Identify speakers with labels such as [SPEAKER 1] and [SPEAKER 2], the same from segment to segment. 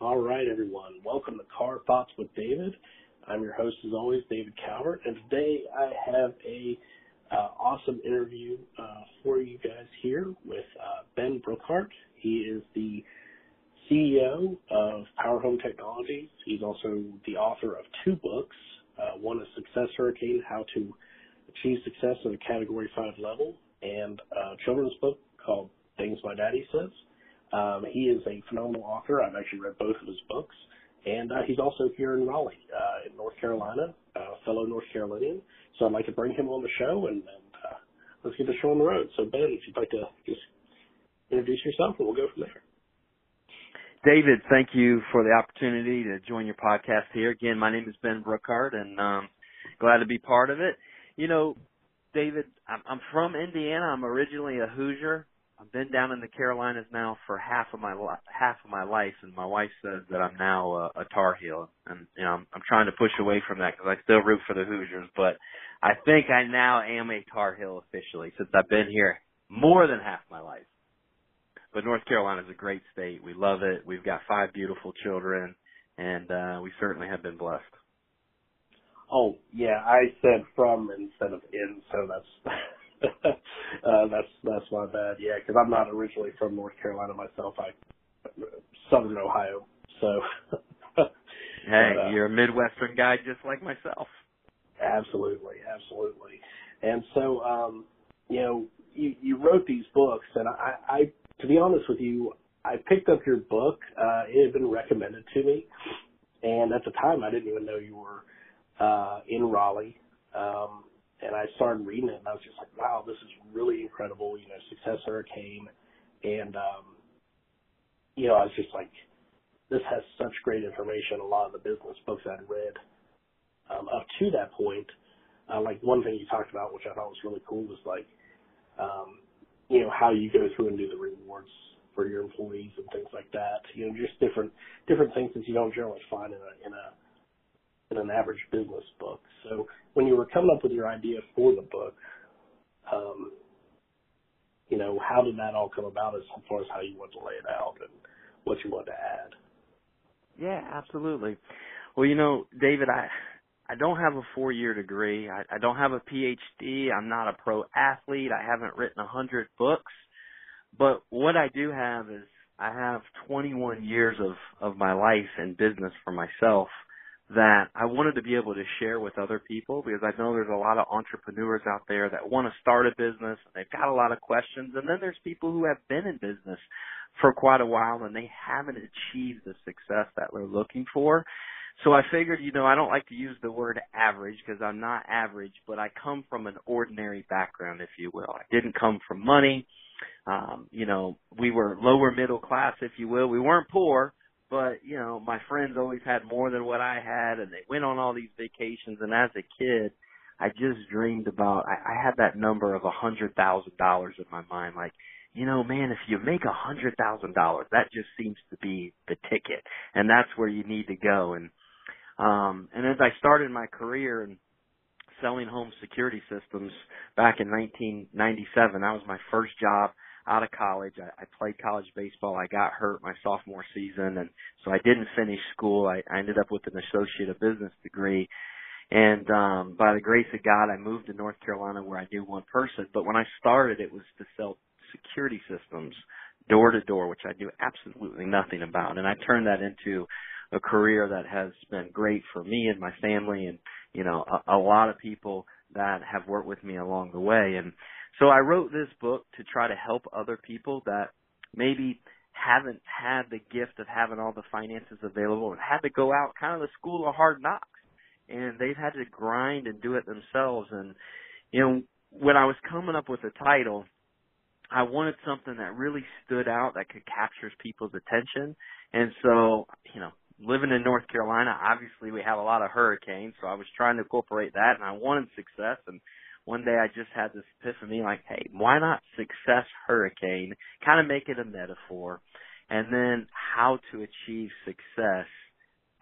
[SPEAKER 1] All right, everyone. Welcome to Car Thoughts with David. I'm your host, as always, David Calvert, and today I have a uh, awesome interview uh, for you guys here with uh, Ben Brookhart. He is the CEO of Power Home Technologies. He's also the author of two books. Uh, one is Success Hurricane: How to Achieve Success at a Category Five Level, and a children's book called Things My Daddy Says. Um, he is a phenomenal author. I've actually read both of his books. And uh, he's also here in Raleigh, uh, in North Carolina, uh, fellow North Carolinian. So I'd like to bring him on the show and, and uh, let's get the show on the road. So Ben, if you'd like to just introduce yourself and we'll go from there.
[SPEAKER 2] David, thank you for the opportunity to join your podcast here. Again, my name is Ben Brookhart and um glad to be part of it. You know, David, I'm, I'm from Indiana. I'm originally a Hoosier. I've been down in the Carolinas now for half of my li- half of my life, and my wife says that I'm now a, a Tar Heel, and you know I'm, I'm trying to push away from that because I still root for the Hoosiers, but I think I now am a Tar Heel officially since I've been here more than half my life. But North Carolina is a great state. We love it. We've got five beautiful children, and uh, we certainly have been blessed.
[SPEAKER 1] Oh yeah, I said from instead of in, so that's uh, that's that's my bad. Yeah, because I'm not originally from North Carolina myself. I Southern Ohio. So.
[SPEAKER 2] hey, but, uh, you're a Midwestern guy just like myself.
[SPEAKER 1] Absolutely, absolutely. And so, um, you know, you you wrote these books, and I, I to be honest with you, I picked up your book. Uh, it had been recommended to me, and at the time, I didn't even know you were uh, in Raleigh. Um, and I started reading it, and I was just like, wow, this is really incredible. You know, Success Hurricane, and um, you know, I was just like, this has such great information. A lot of the business books I'd read um, up to that point, uh, like one thing you talked about, which I thought was really cool, was like, um, you know, how you go through and do the rewards for your employees and things like that. You know, just different different things that you don't generally find in a in a in an average business book. So when you were coming up with your idea for the book, um, you know, how did that all come about as far as how you want to lay it out and what you want to add?
[SPEAKER 2] Yeah, absolutely. Well, you know, David, I I don't have a four year degree. I, I don't have a PhD. I'm not a pro athlete. I haven't written a hundred books. But what I do have is I have 21 years of of my life in business for myself that I wanted to be able to share with other people because I know there's a lot of entrepreneurs out there that want to start a business. They've got a lot of questions. And then there's people who have been in business for quite a while and they haven't achieved the success that they're looking for. So I figured, you know, I don't like to use the word average because I'm not average, but I come from an ordinary background, if you will. I didn't come from money. Um, you know, we were lower middle class, if you will. We weren't poor, but you know my friends always had more than what I had, and they went on all these vacations. And as a kid, I just dreamed about. I, I had that number of a hundred thousand dollars in my mind, like. You know, man, if you make a hundred thousand dollars, that just seems to be the ticket, and that's where you need to go. And um, and as I started my career in selling home security systems back in 1997, that was my first job out of college. I, I played college baseball. I got hurt my sophomore season, and so I didn't finish school. I, I ended up with an associate of business degree. And um, by the grace of God, I moved to North Carolina where I knew one person. But when I started, it was to sell security systems door to door, which I knew absolutely nothing about. And I turned that into a career that has been great for me and my family and, you know, a, a lot of people that have worked with me along the way. And so I wrote this book to try to help other people that maybe haven't had the gift of having all the finances available and had to go out kind of the school of hard knocks. And they've had to grind and do it themselves. And you know when I was coming up with the title I wanted something that really stood out that could capture people's attention. And so you know living in North Carolina obviously we have a lot of hurricanes so I was trying to incorporate that and I wanted success. And one day I just had this epiphany like, hey, why not success hurricane? Kind of make it a metaphor. And then how to achieve success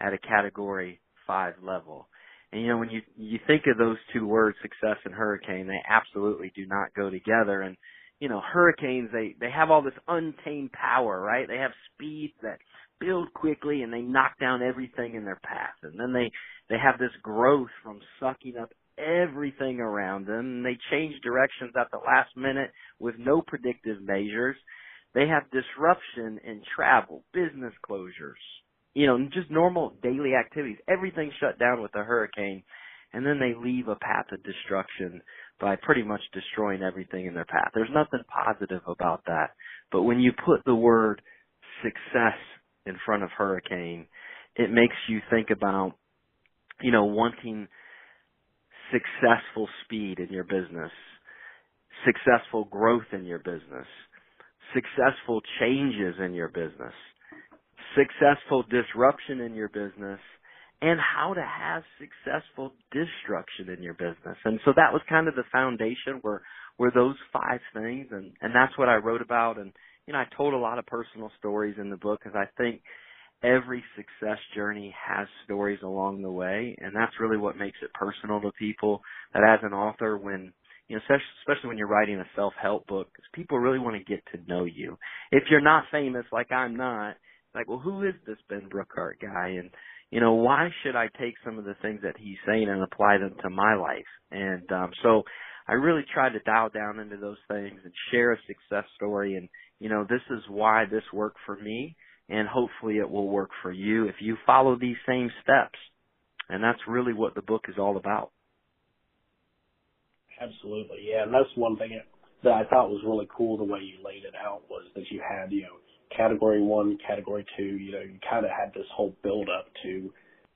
[SPEAKER 2] at a category five level. And you know, when you, you think of those two words, success and hurricane, they absolutely do not go together. And, you know, hurricanes, they, they have all this untamed power, right? They have speed that build quickly and they knock down everything in their path. And then they, they have this growth from sucking up everything around them. They change directions at the last minute with no predictive measures. They have disruption in travel, business closures, you know, just normal daily activities. Everything shut down with a hurricane. And then they leave a path of destruction by pretty much destroying everything in their path. There's nothing positive about that. But when you put the word success in front of hurricane, it makes you think about, you know, wanting successful speed in your business, successful growth in your business, successful changes in your business, successful disruption in your business, and how to have successful destruction in your business. And so that was kind of the foundation where were those five things and and that's what I wrote about and you know I told a lot of personal stories in the book because I think every success journey has stories along the way and that's really what makes it personal to people that as an author when you know especially when you're writing a self-help book people really want to get to know you if you're not famous like I'm not like well who is this Ben Brookhart guy and you know, why should I take some of the things that he's saying and apply them to my life? And um so I really try to dial down into those things and share a success story and you know, this is why this worked for me and hopefully it will work for you if you follow these same steps. And that's really what the book is all about.
[SPEAKER 1] Absolutely. Yeah, and that's one thing that I thought was really cool the way you laid it out was that you had, you know, category one, category two, you know, you kind of had this whole build up to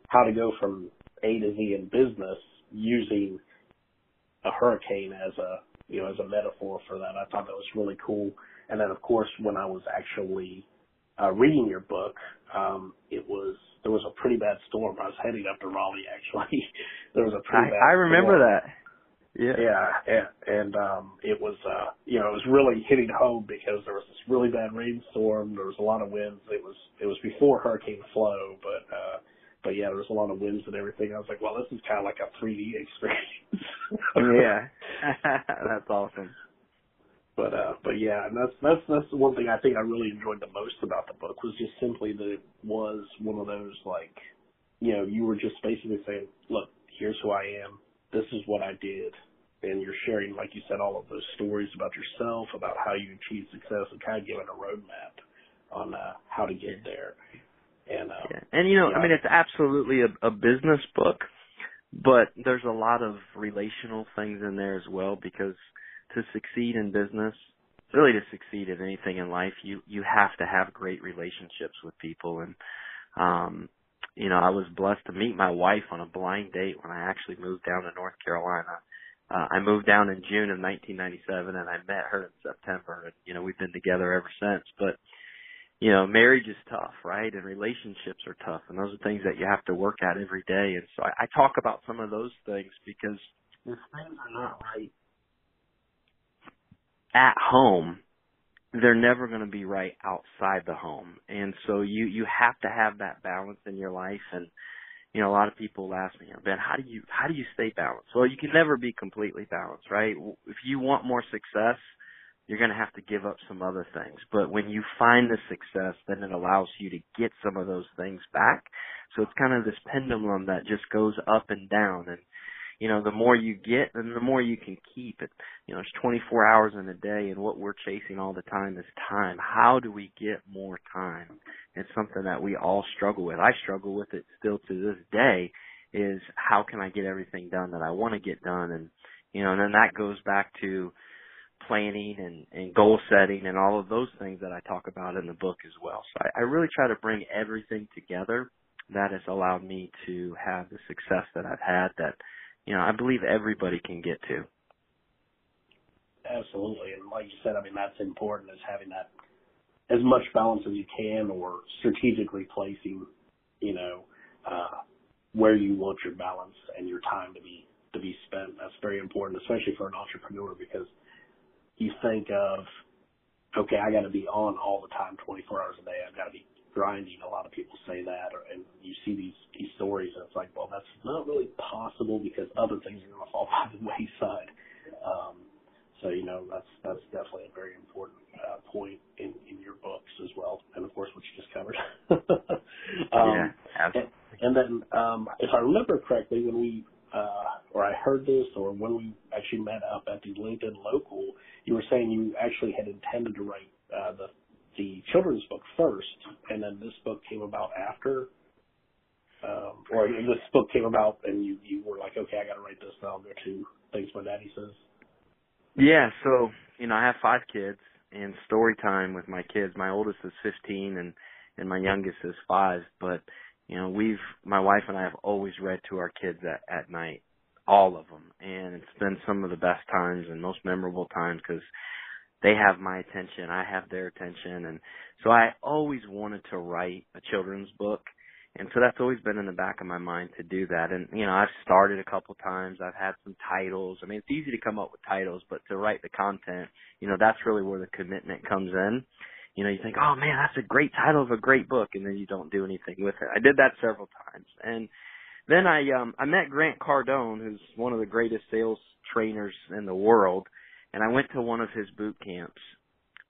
[SPEAKER 1] how to go from A to Z in business using a hurricane as a, you know, as a metaphor for that. I thought that was really cool. And then of course, when I was actually uh, reading your book, um, it was, there was a pretty bad storm. I was heading up to Raleigh actually. there was a pretty
[SPEAKER 2] I,
[SPEAKER 1] bad
[SPEAKER 2] I remember
[SPEAKER 1] storm.
[SPEAKER 2] that. Yeah.
[SPEAKER 1] Yeah, and, and um it was uh you know, it was really hitting home because there was this really bad rainstorm, there was a lot of winds. It was it was before Hurricane Flo, but uh but yeah, there was a lot of winds and everything. I was like, well, this is kind of like a 3D experience.
[SPEAKER 2] yeah, that's awesome.
[SPEAKER 1] But uh, but yeah, and that's that's that's the one thing I think I really enjoyed the most about the book was just simply that it was one of those like, you know, you were just basically saying, look, here's who I am, this is what I did, and you're sharing, like you said, all of those stories about yourself, about how you achieved success, and kind of giving a roadmap on uh, how to get there. And um,
[SPEAKER 2] yeah. and you know, yeah. I mean, it's absolutely a, a business book, but there's a lot of relational things in there as well because to succeed in business, really to succeed in anything in life, you you have to have great relationships with people and um you know, I was blessed to meet my wife on a blind date when I actually moved down to North Carolina. Uh, I moved down in June of 1997 and I met her in September and, you know, we've been together ever since. But, you know, marriage is tough, right? And relationships are tough and those are things that you have to work at every day. And so I, I talk about some of those things because if things are not right at home, they're never going to be right outside the home. And so you you have to have that balance in your life and you know a lot of people ask me, "Ben, how do you how do you stay balanced?" Well, you can never be completely balanced, right? If you want more success, you're going to have to give up some other things. But when you find the success, then it allows you to get some of those things back. So it's kind of this pendulum that just goes up and down and you know, the more you get, then the more you can keep it. You know, it's 24 hours in a day, and what we're chasing all the time is time. How do we get more time? It's something that we all struggle with. I struggle with it still to this day. Is how can I get everything done that I want to get done? And you know, and then that goes back to planning and, and goal setting and all of those things that I talk about in the book as well. So I, I really try to bring everything together that has allowed me to have the success that I've had that you know, I believe everybody can get to.
[SPEAKER 1] Absolutely. And like you said, I mean, that's important is having that as much balance as you can or strategically placing, you know, uh, where you want your balance and your time to be, to be spent. That's very important, especially for an entrepreneur because you think of, okay, I got to be on all the time, 24 hours a day. I've got to be grinding. A lot of people say that, or, and you see these these stories, and it's like, well, that's not really possible because other things are going to fall by the wayside. Um, So you know that's that's definitely a very important uh, point in in your books as well, and of course what you just covered.
[SPEAKER 2] um, yeah, absolutely.
[SPEAKER 1] And, and then um, if I remember correctly, when we uh, or I heard this, or when we actually met up at the LinkedIn local, you were saying you actually had intended to write uh, the the children's book first, and then this book came about after. Um, or this book came about, and you you were like, okay, I got to write this, and I'll go to things my daddy says.
[SPEAKER 2] Yeah, so you know, I have five kids, and story time with my kids. My oldest is 15, and and my youngest is five. But you know, we've my wife and I have always read to our kids at at night, all of them, and it's been some of the best times and most memorable times because they have my attention, I have their attention, and so I always wanted to write a children's book and so that's always been in the back of my mind to do that. And, you know, I've started a couple times. I've had some titles. I mean, it's easy to come up with titles, but to write the content, you know, that's really where the commitment comes in. You know, you think, oh man, that's a great title of a great book, and then you don't do anything with it. I did that several times. And then I, um, I met Grant Cardone, who's one of the greatest sales trainers in the world, and I went to one of his boot camps.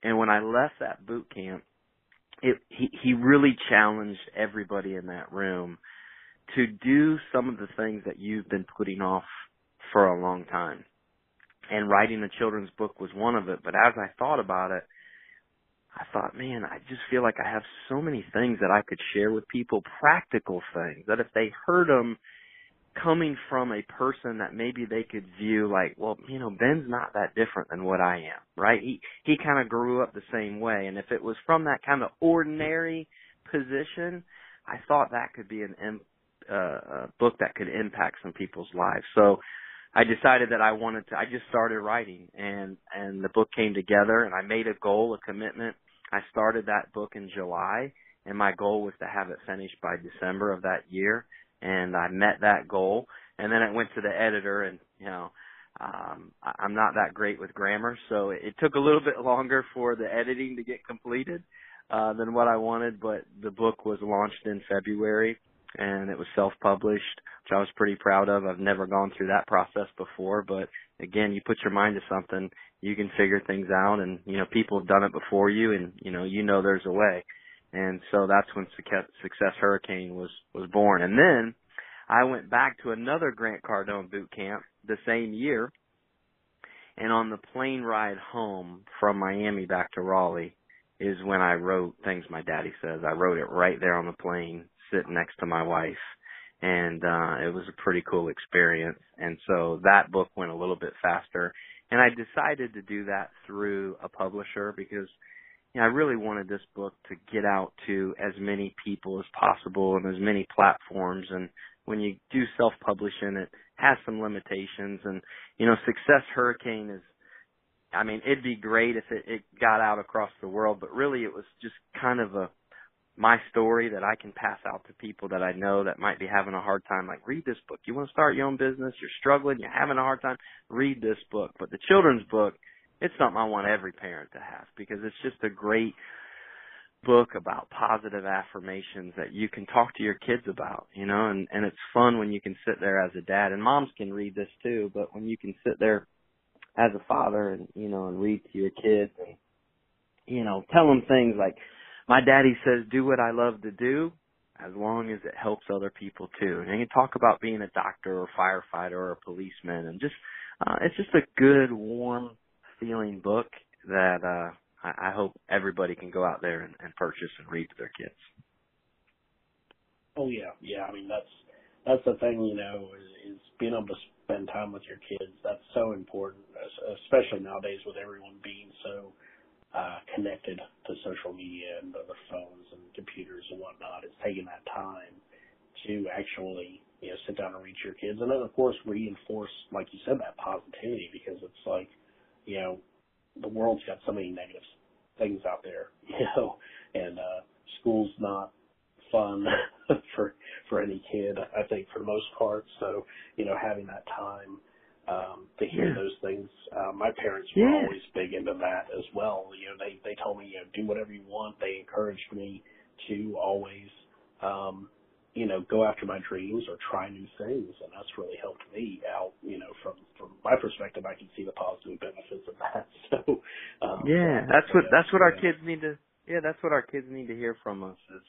[SPEAKER 2] And when I left that boot camp, it he he really challenged everybody in that room to do some of the things that you've been putting off for a long time. And writing a children's book was one of it, but as I thought about it, I thought, man, I just feel like I have so many things that I could share with people, practical things that if they heard them coming from a person that maybe they could view like, well, you know, Ben's not that different than what I am, right? He he kind of grew up the same way, and if it was from that kind of ordinary position, I thought that could be an uh, a book that could impact some people's lives. So I decided that I wanted to. I just started writing, and and the book came together, and I made a goal, a commitment. I started that book in July, and my goal was to have it finished by December of that year and I met that goal. And then it went to the editor, and you know, um, I, I'm not that great with grammar, so it, it took a little bit longer for the editing to get completed uh, than what I wanted. But the book was launched in February, and it was self-published, which I was pretty proud of. I've never gone through that process before, but again, you put your mind to something, you can figure things out, and you know, people have done it before you, and you know, you know, there's a way and so that's when Success Hurricane was was born. And then I went back to another Grant Cardone boot camp the same year, and on the plane ride home from Miami back to Raleigh is when I wrote Things My Daddy Says. I wrote it right there on the plane, sitting next to my wife. And uh it was a pretty cool experience. And so that book went a little bit faster. And I decided to do that through a publisher because you know, I really wanted this book to get out to as many people as possible and as many platforms. And when you do self-publishing, it has some limitations. And you know, Success Hurricane is, I mean, it'd be great if it, it got out across the world, but really it was just kind of a my story that I can pass out to people that I know that might be having a hard time. Like, read this book. You want to start your own business? You're struggling. You're having a hard time. Read this book. But the children's book it's something I want every parent to have because it's just a great book about positive affirmations that you can talk to your kids about, you know, and and it's fun when you can sit there as a dad and moms can read this too, but when you can sit there as a father and you know and read to your kids and you know tell them things like my daddy says do what I love to do as long as it helps other people too. And you talk about being a doctor or firefighter or a policeman and just uh it's just a good warm feeling book that uh, I, I hope everybody can go out there and, and purchase and read to their kids.
[SPEAKER 1] Oh yeah, yeah. I mean that's that's the thing, you know, is, is being able to spend time with your kids. That's so important, especially nowadays with everyone being so uh, connected to social media and other phones and computers and whatnot. It's taking that time to actually, you know, sit down and reach your kids, and then of course reinforce, like you said, that positivity because it's like you know, the world's got so many negative things out there, you know, and uh school's not fun for for any kid, I think for the most part. So, you know, having that time um to hear yeah. those things. Uh, my parents were yeah. always big into that as well. You know, they they told me, you know, do whatever you want. They encouraged me to always um you know, go after my dreams or try new things, and that's really helped me out. You know, from from my perspective, I can see the positive benefits of that. So, um,
[SPEAKER 2] yeah, that's what that's what our kids need to. Yeah, that's what our kids need to hear from us is,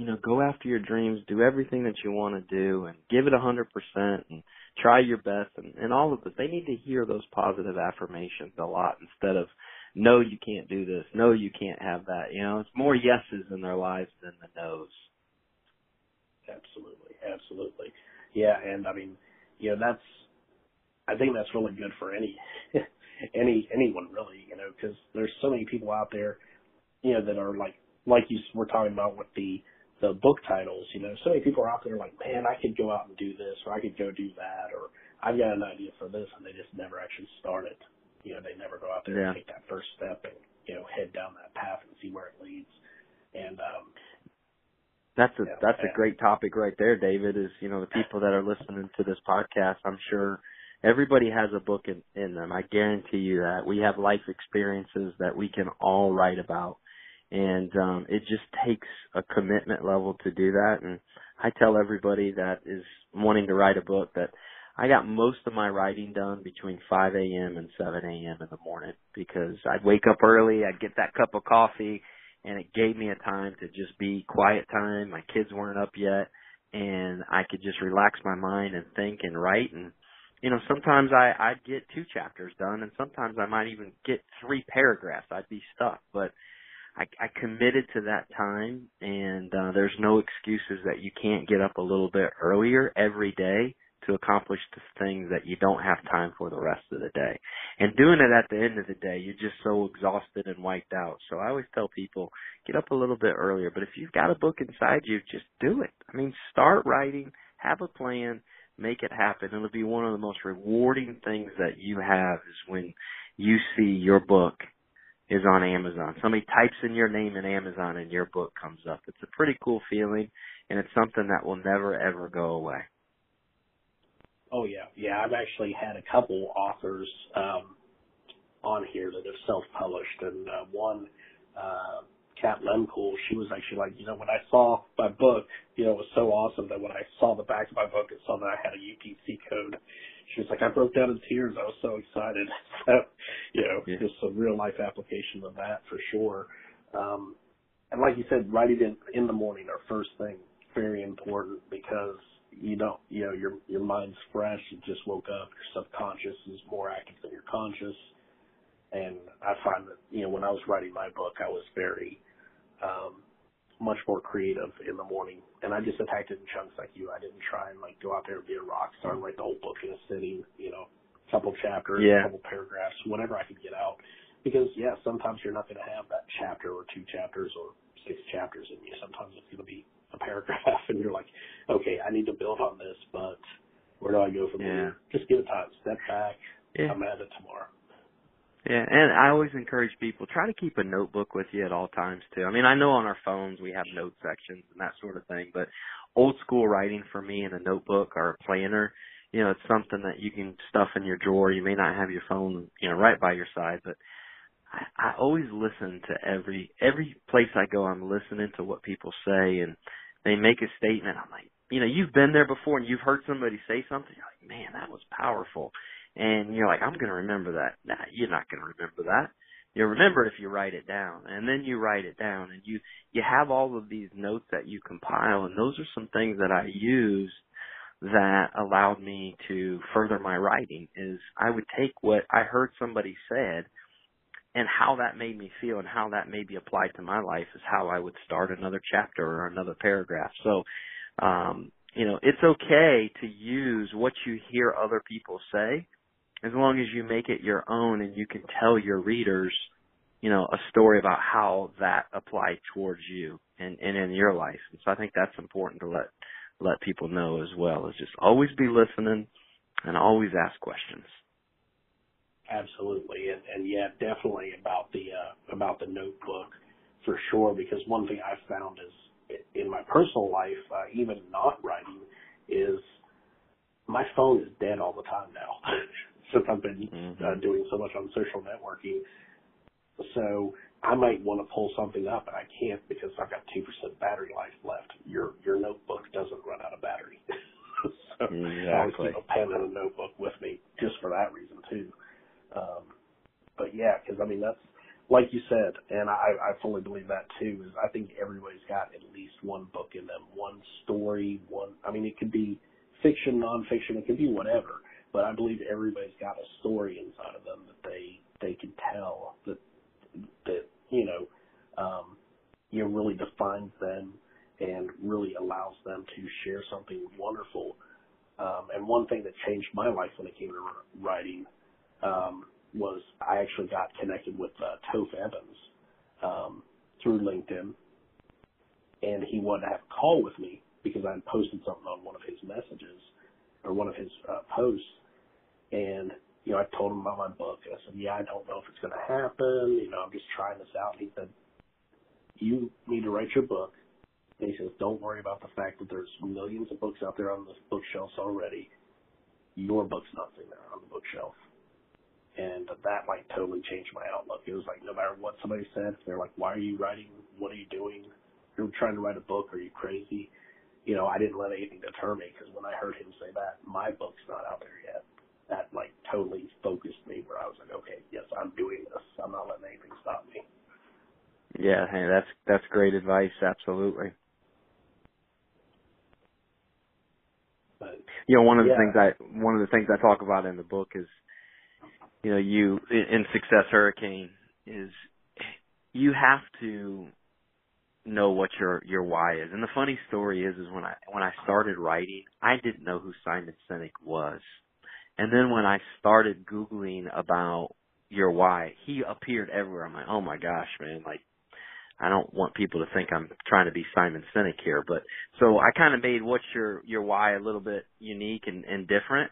[SPEAKER 2] you know, go after your dreams, do everything that you want to do, and give it a hundred percent, and try your best, and and all of this. They need to hear those positive affirmations a lot instead of no, you can't do this, no, you can't have that. You know, it's more yeses in their lives than the nos.
[SPEAKER 1] Absolutely, absolutely. Yeah, and I mean, you know, that's I think that's really good for any any anyone really, you know, because there's so many people out there, you know, that are like like you were talking about with the the book titles, you know, so many people are out there like, man, I could go out and do this, or I could go do that, or I've got an idea for this, and they just never actually start it. You know, they never go out there
[SPEAKER 2] yeah.
[SPEAKER 1] and take that first step and you know head down that path and see where it leads. And um,
[SPEAKER 2] that's a
[SPEAKER 1] yeah,
[SPEAKER 2] that's
[SPEAKER 1] yeah.
[SPEAKER 2] a great topic right there, David. Is you know the people that are listening to this podcast, I'm sure everybody has a book in, in them. I guarantee you that we have life experiences that we can all write about, and um, it just takes a commitment level to do that. And I tell everybody that is wanting to write a book that I got most of my writing done between 5 a.m. and 7 a.m. in the morning because I'd wake up early, I'd get that cup of coffee, and it gave me a time to just be quiet time. My kids weren't up yet, and I could just relax my mind and think and write. And you know, sometimes I I'd get two chapters done, and sometimes I might even get three paragraphs. I'd be stuck, but I, I committed to that time, and uh, there's no excuses that you can't get up a little bit earlier every day to accomplish the things that you don't have time for the rest of the day. And doing it at the end of the day, you're just so exhausted and wiped out. So I always tell people, get up a little bit earlier. But if you've got a book inside you, just do it. I mean, start writing, have a plan, make it happen. It'll be one of the most rewarding things that you have is when you see your book is on Amazon. Somebody types in your name in Amazon and your book comes up. It's a pretty cool feeling and it's something that will never ever go away.
[SPEAKER 1] Oh yeah, yeah. I've actually had a couple authors um, on here that have self-published, and uh, one, uh, Kat Lemcool, she was actually like, you know, when I saw my book, you know, it was so awesome that when I saw the back of my book, it saw that I had a UPC code. She was like, I broke down in tears. I was so excited. So, you know,
[SPEAKER 2] Yeah.
[SPEAKER 1] just a real life application of that for sure. Um, and like you said, write it in in the morning or first thing, very important because you don't, you know, your your mind's fresh. You just woke up. Your subconscious is more active than your conscious. And I find that, you know, when I was writing my book, I was very um, much more creative in the morning, and I just attacked it in chunks like you. I didn't try and like go out there and be a rock star and write the whole book in a sitting. You know, couple chapters,
[SPEAKER 2] Yeah.
[SPEAKER 1] couple paragraphs, whatever I could get out. Because yeah, sometimes you're not going to have that chapter or two chapters or six chapters in you. Sometimes it's going to be a paragraph, and you're like, okay, I need to build on this, but where do I go from
[SPEAKER 2] Yeah.
[SPEAKER 1] here? Just give it time, step back,
[SPEAKER 2] Yeah.
[SPEAKER 1] come at it tomorrow.
[SPEAKER 2] Yeah, and I always encourage people try to keep a notebook with you at all times too. I mean, I know on our phones we have note sections and that sort of thing, but old school writing for me in a notebook or a planner, you know, it's something that you can stuff in your drawer. You may not have your phone, you know, right by your side, but I, I always listen to every every place I go. I'm listening to what people say, and they make a statement. I'm like, you know, you've been there before, and you've heard somebody say something. You're like, man, that was powerful and you're like, I'm going to remember that. Nah, you're not going to remember that. You'll remember it if you write it down, and then you write it down, and you you have all of these notes that you compile, and those are some things that I use that allowed me to further my writing. Is I would take what I heard somebody said, and how that made me feel, and how that may be applied to my life is how I would start another chapter or another paragraph. So, um, you know, it's okay to use what you hear other people say as long as you make it your own and you can tell your readers, you know, a story about how that applied towards you and, and in your life. And so I think that's important to let let people know as well is just always be listening and always ask questions.
[SPEAKER 1] Absolutely, and, and yeah, definitely about the uh, about the notebook for sure. Because one thing I've found is in my personal life, uh, even not writing, is my phone is dead all the time now. Since I've been
[SPEAKER 2] Mm-hmm.
[SPEAKER 1] uh, doing so much on social networking, so I might want to pull something up and I can't because I've got two percent battery life left. Your your notebook doesn't run out of battery.
[SPEAKER 2] so exactly.
[SPEAKER 1] I always keep a pen and a notebook with me just for that reason too. Um, but yeah, because I mean that's like you said, and I, I fully believe that too. Is I think everybody's got at least one book in them, one story, one. I mean, it could be fiction, nonfiction, it could be whatever. But I believe everybody's got a story inside of them that they they can tell that that you know um, you know really defines them and really allows them to share something wonderful. Um, and one thing that changed my life when it came to writing um, was I actually got connected with uh, Toph Evans um, through LinkedIn, and he wanted to have a call with me because I had posted something on one of his messages or one of his uh, posts, and you know I told him about my book, and I said, yeah, I don't know if it's going to happen. You know, I'm just trying this out. And he said, you need to write your book. And he says, don't worry about the fact that there's millions of books out there on the bookshelves already. Your book's not sitting there on the bookshelf and that like totally changed my outlook. It was like no matter what somebody said, if they're like, "Why are you writing? What are you doing? You're trying to write a book? Are you crazy?" You know, I didn't let anything deter me because when I heard him say that, my book's not out there yet. That like totally focused me where I was like, okay, yes, I'm doing this. I'm not letting anything stop me.
[SPEAKER 2] Yeah, hey, that's that's great advice. Absolutely.
[SPEAKER 1] But,
[SPEAKER 2] you know, one of the
[SPEAKER 1] yeah.
[SPEAKER 2] things I one of the things I talk about in the book is you know, you in Success Hurricane is you have to know what your your why is. And the funny story is is when I when I started writing, I didn't know who Simon Sinek was. And then when I started googling about your why, he appeared everywhere. I'm like, "Oh my gosh, man, like I don't want people to think I'm trying to be Simon Sinek here, but so I kind of made what's your your why a little bit unique and, and different.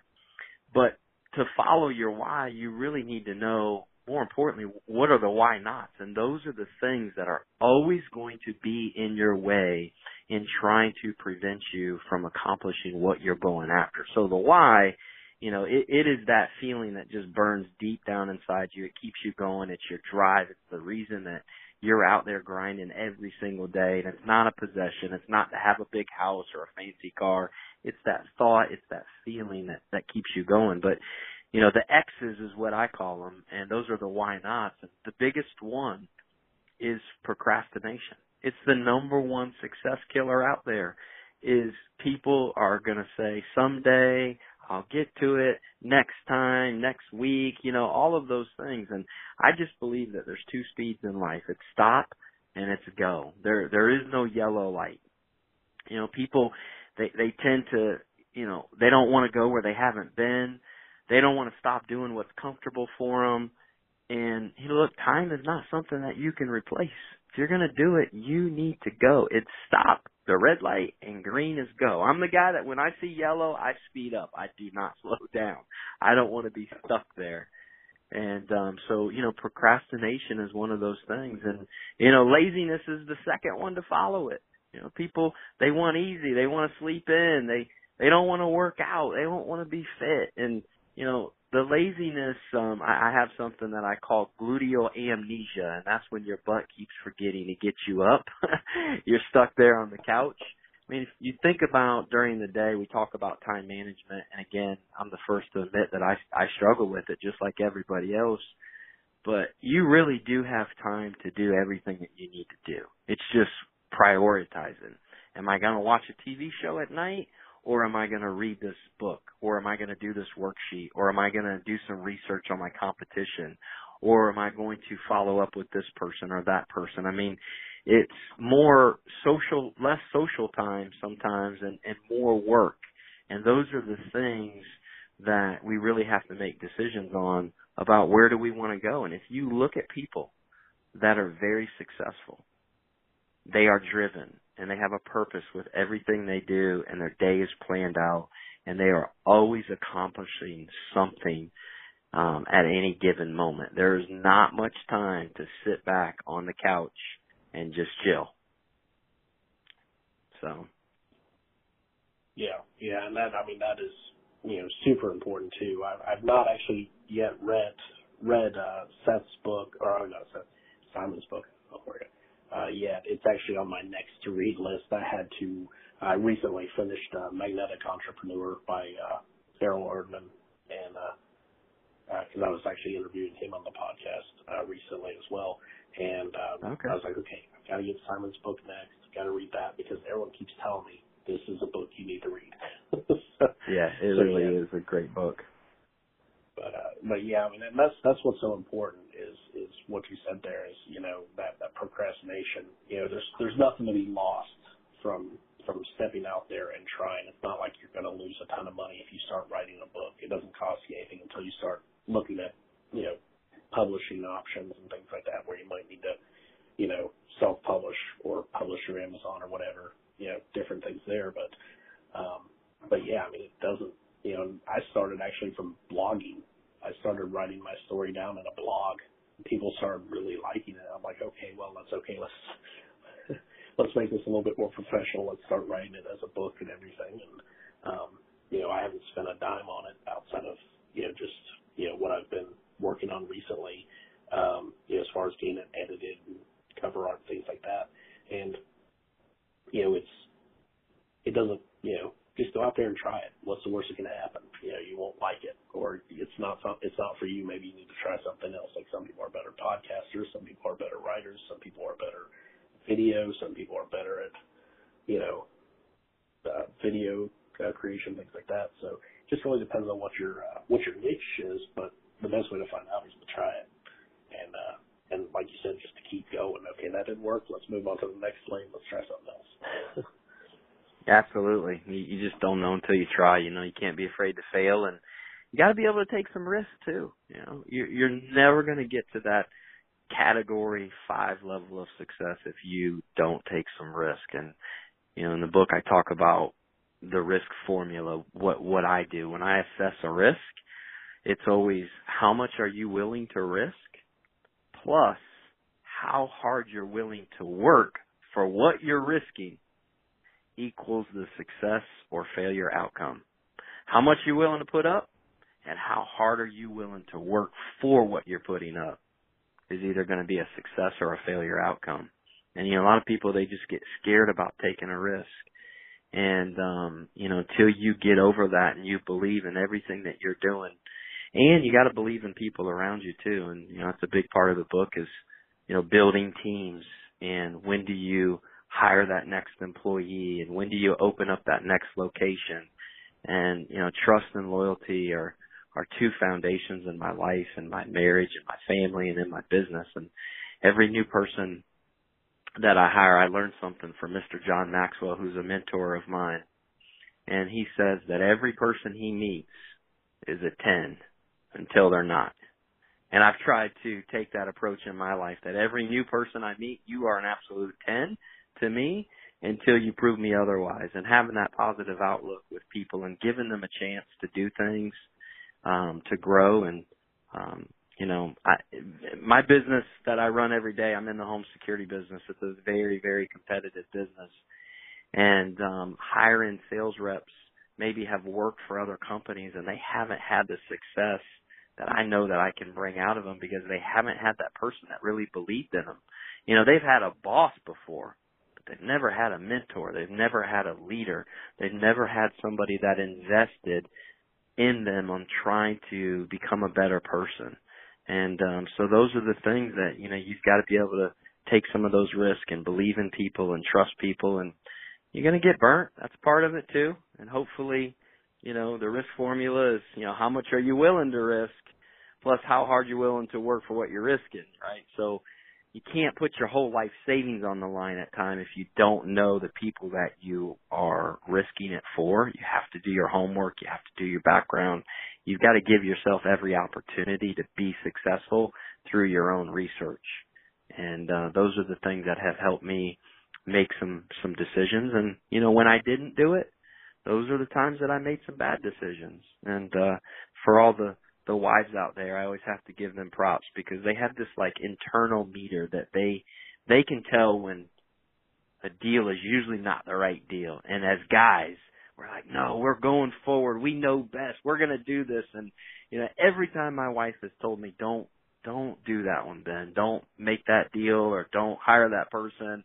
[SPEAKER 2] But to follow your why, you really need to know, more importantly, what are the why nots? And those are the things that are always going to be in your way in trying to prevent you from accomplishing what you're going after. So the why, you know, it, it is that feeling that just burns deep down inside you. It keeps you going. It's your drive. It's the reason that you're out there grinding every single day. And it's not a possession. It's not to have a big house or a fancy car it's that thought, it's that feeling that that keeps you going. But you know, the X's is what I call them, and those are the why nots. The biggest one is procrastination. It's the number one success killer out there. Is people are going to say someday I'll get to it next time, next week, you know, all of those things. And I just believe that there's two speeds in life. It's stop and it's go. There there is no yellow light. You know, people they they tend to you know they don't want to go where they haven't been. They don't want to stop doing what's comfortable for them. And you know, look, time is not something that you can replace. If you're gonna do it, you need to go. It's stop. The red light and green is go. I'm the guy that when I see yellow, I speed up. I do not slow down. I don't want to be stuck there. And um so, you know, procrastination is one of those things and you know, laziness is the second one to follow it. You know, people they want easy, they want to sleep in, they they don't want to work out, they don't want to be fit, and you know the laziness. Um, I, I have something that I call gluteal amnesia, and that's when your butt keeps forgetting to get you up. You're stuck there on the couch. I mean, if you think about during the day, we talk about time management, and again, I'm the first to admit that I I struggle with it just like everybody else. But you really do have time to do everything that you need to do. It's just prioritizing. Am I going to watch a TV show at night or am I going to read this book or am I going to do this worksheet or am I going to do some research on my competition or am I going to follow up with this person or that person? I mean, it's more social, less social time sometimes and, and more work. And those are the things that we really have to make decisions on about where do we want to go. And if you look at people that are very successful, they are driven and they have a purpose with everything they do and their day is planned out and they are always accomplishing something um, at any given moment. There is not much time to sit back on the couch and just chill. So.
[SPEAKER 1] Yeah, yeah, and that I mean that is you know super important too. I, I've not actually yet read read uh, Seth's book or not Seth Simon's book. I'll forget uh, yet. It's actually on my next to read list. I had to I recently finished uh, Magnetic Entrepreneur by uh, Errol Erdman, and because uh, uh, I was actually interviewing him on the podcast uh, recently as well, and uh, okay. I was like, okay, I've got to get Simon's book next. Got to read that because everyone keeps telling me this is a book you need to read.
[SPEAKER 2] so, yeah, it so, really yeah. is a great book.
[SPEAKER 1] But uh, but yeah, I mean, and that's that's what's so important is is what you said there is you know that that procrastination. You know, there's there's nothing to be lost from from stepping out there and trying. It's not like you're to lose a ton of money if you start writing a book. It doesn't cost you anything until you start looking at you know publishing options and things like that, where you might need to you know self-publish or publish your Amazon or whatever. You know, different things there, but um, but yeah, I mean, it doesn't you know, I started actually from blogging. I started writing my story down in a blog. People started really liking it. I'm like, okay, well, that's okay. Let's let's make this a little bit more professional. Let's start writing it as a book and everything. And um, you know, I haven't spent a dime on it outside of you know just you know what I've been working on recently. Um, you know, as far as getting it edited and cover art, things like that. And you know, it's it doesn't you know just go out there and try it. What's the worst that can happen? You know, you won't like it, or it's not it's not for you. Maybe you need to try something else. Like some people are better podcasters, some people are better writers, some people are better video, some people are better at you know uh, video uh, creation, things like that. So it just really depends on what your uh, what your niche is. But the best way to find out is to try it, and uh, and like you said, just to keep going. Okay, that didn't work. Let's move on to the next lane. Let's try something else.
[SPEAKER 2] Absolutely. You, you just don't know until you try. You know, you can't be afraid to fail, and you got to be able to take some risks too. You know, you're, you're never going to get to that category five level of success if you don't take some risk. And you know, in the book, I talk about the risk formula. What what I do when I assess a risk, it's always how much are you willing to risk, plus how hard you're willing to work for what you're risking equals the success or failure outcome. How much you're you willing to put up and how hard are you willing to work for what you're putting up is either going to be a success or a failure outcome. And you know, a lot of people they just get scared about taking a risk. And um, you know, until you get over that and you believe in everything that you're doing, and you got to believe in people around you too. And you know, it's a big part of the book is you know building teams and when do you hire that next employee and when do you open up that next location? And you know trust and loyalty are are two foundations in my life and my marriage and my family and in my business. And every new person that I hire I learn something from Mr. John Maxwell who's a mentor of mine. And he says that every person he meets is a 10 until they're not. And I've tried to take that approach in my life that every new person I meet you are an absolute 10 to me until you prove me otherwise. And having that positive outlook with people and giving them a chance to do things um to grow and um you know i my business that i run every day i'm in the home security business. It's a very very competitive business. And um hiring sales reps maybe have worked for other companies and they haven't had the success that I know that I can bring out of them because they haven't had that person that really believed in them. You know, they've had a boss before, They've never had a mentor. They've never had a leader. They've never had somebody that invested in them on trying to become a better person. And um so those are the things that, you know, you've got to be able to take some of those risks and believe in people and trust people and you're going to get burnt. That's part of it too. And hopefully, you know, the risk formula is, you know, how much are you willing to risk plus how hard you're willing to work for what you're risking, right? So you can't put your whole life savings on the line at time if you don't know the people that you are risking it for. You have to do your homework. You have to do your background. You've got to give yourself every opportunity to be successful through your own research. And uh, those are the things that have helped me make some some decisions. And you know, when I didn't do it, those are the times that I made some bad decisions. And uh, for all the the wives out there, I always have to give them props because they have this like internal meter that they they can tell when a deal is usually not the right deal. And as guys, we're like, no, we're going forward. We know best. We're to do this. And, you know, every time my wife has told me, don't, don't do that one, Ben. Don't make that deal or don't hire that person.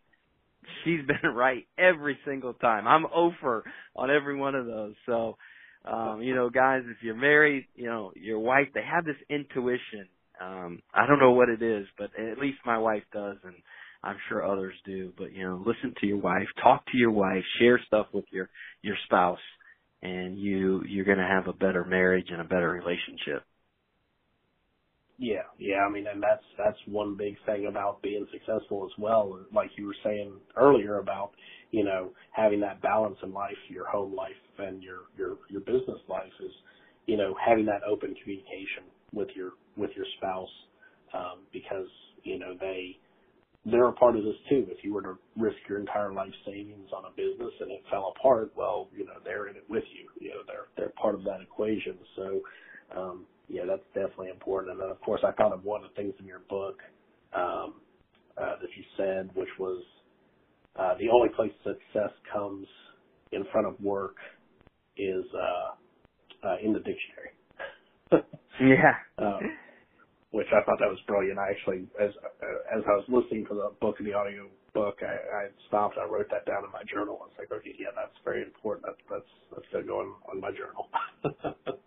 [SPEAKER 2] she's been right every single time. I'm over on every one of those. So, um, you know, guys, if you're married, you know, your wife, they have this intuition. Um, I don't know what it is, but at least my wife does, and I'm sure others do. But you know, listen to your wife, talk to your wife, share stuff with your your spouse, and you you're going to have a better marriage and a better relationship.
[SPEAKER 1] Yeah, yeah. I mean, and that's that's one big thing about being successful as well. Like you were saying earlier about you know having that balance in life, your home life and your your your business life is you know having that open communication with your with your spouse um, because you know they they're a part of this too. If you were to risk your entire life savings on a business and it fell apart, well, you know they're in it with you. You know they're they're part of that equation. So um, yeah, that's definitely important. And then, of course, I thought of one of the things in your book um, uh, that you said, which was uh, the only place success comes in front of work is uh, uh, in the dictionary.
[SPEAKER 2] yeah.
[SPEAKER 1] Um, which I thought that was brilliant. I actually, as uh, as I was listening to the book and the audio book, I, I stopped. I wrote that down in my journal. I was like, okay, yeah, that's very important. That's that's that's going on, on my journal.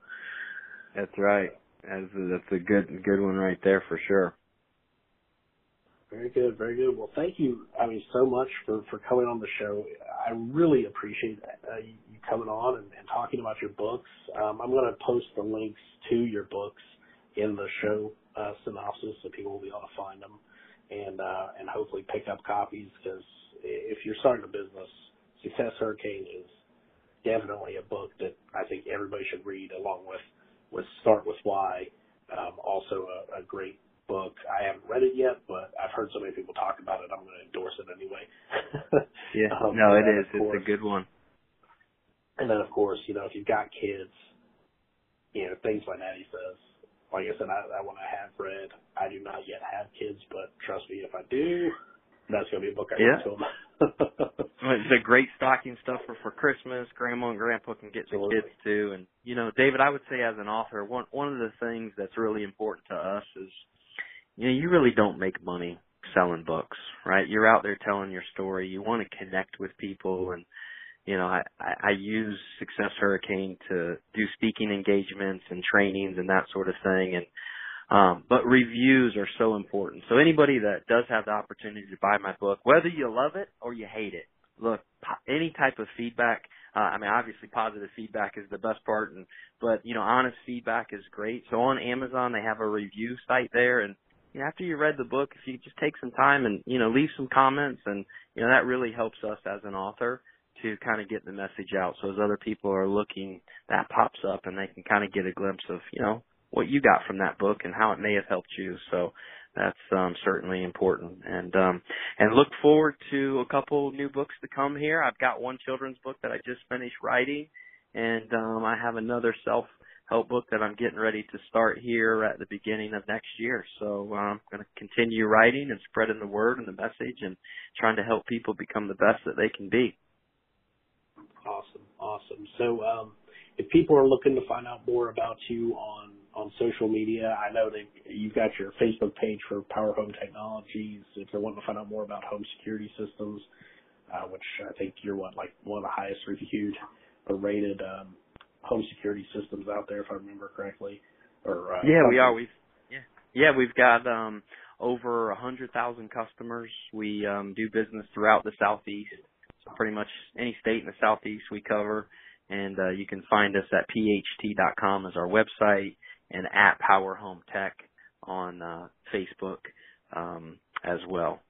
[SPEAKER 2] That's right. That's a, that's a good good one right there for sure.
[SPEAKER 1] Very good, very good. Well, thank you, I mean, so much for for coming on the show. I really appreciate uh, you coming on and, and talking about your books. Um, I'm going to post the links to your books in the show uh, synopsis, so people will be able to find them and uh, and hopefully pick up copies. Because if you're starting a business, Success Hurricane is definitely a book that I think everybody should read, along with with Start With Why, um, also a, a great book. I haven't read it yet, but I've heard so many people talk about it. I'm going to endorse it anyway.
[SPEAKER 2] yeah, um, no, it is. Course, it's a good one.
[SPEAKER 1] And then, of course, you know, if you've got kids, you know, things like that. He says. Like I said, I, I want to have read. I do not yet have kids, but trust me, if I do, that's going to be a book I yeah. read to them.
[SPEAKER 2] it's a great stocking stuffer for Christmas. Grandma and Grandpa can get the kids too. And you know, David, I would say as an author, one one of the things that's really important to us is, you know, you really don't make money selling books, right? You're out there telling your story. You want to connect with people, and you know, I I, use Success Hurricane to do speaking engagements and trainings and that sort of thing, and um, but reviews are so important. So anybody that does have the opportunity to buy my book, whether you love it or you hate it, look, any type of feedback, uh, I mean, obviously positive feedback is the best part, and, but, you know, honest feedback is great. So on Amazon, they have a review site there, and after you read the book, if you just take some time and, you know, leave some comments, and, you know, that really helps us as an author to kind of get the message out. So as other people are looking, that pops up, and they can kind of get a glimpse of, you know, what you got from that book and how it may have helped you. So that's um, certainly important. And um, and look forward to a couple new books to come here. I've got one children's book that I just finished writing, and um, I have another self help book that I'm getting ready to start here at the beginning of next year. So um, I'm going to continue writing and spreading the word and the message and trying to help people become the best that they can be.
[SPEAKER 1] Awesome, awesome. So um, if people are looking to find out more about you on on social media. I know that you've got your Facebook page for Power Home Technologies. If they're wanting to find out more about home security systems, uh, which I think you're what like one of the highest reviewed or rated um, home security systems out there, if I remember correctly. Or uh,
[SPEAKER 2] yeah, we are. We've yeah yeah we've got um, over a hundred thousand customers. We um, do business throughout the southeast. So pretty much any state in the southeast we cover and uh, you can find us at pht.com as our website and at Power Home Tech on uh, Facebook um, as well.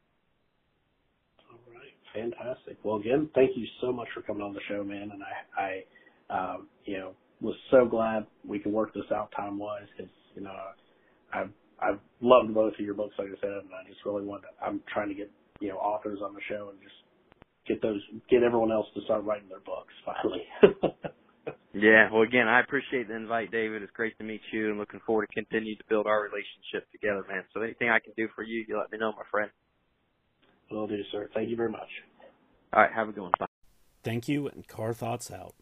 [SPEAKER 1] All right, fantastic. Well, again, thank you so much for coming on the show, man. And I, I, um, you know, was so glad we could work this out time wise because you know I've I've loved both of your books, like I said, and I just really want to. I'm trying to get you know authors on the show and just get those get everyone else to start writing their books finally.
[SPEAKER 2] Yeah, well, again, I appreciate the invite, David. It's great to meet you, and looking forward to continue to build our relationship together, man. So anything I can do for you, you let me know, my friend.
[SPEAKER 1] Will do, sir. Thank you very much.
[SPEAKER 2] All right, have a good one. Bye.
[SPEAKER 3] Thank you, and Car Thoughts out.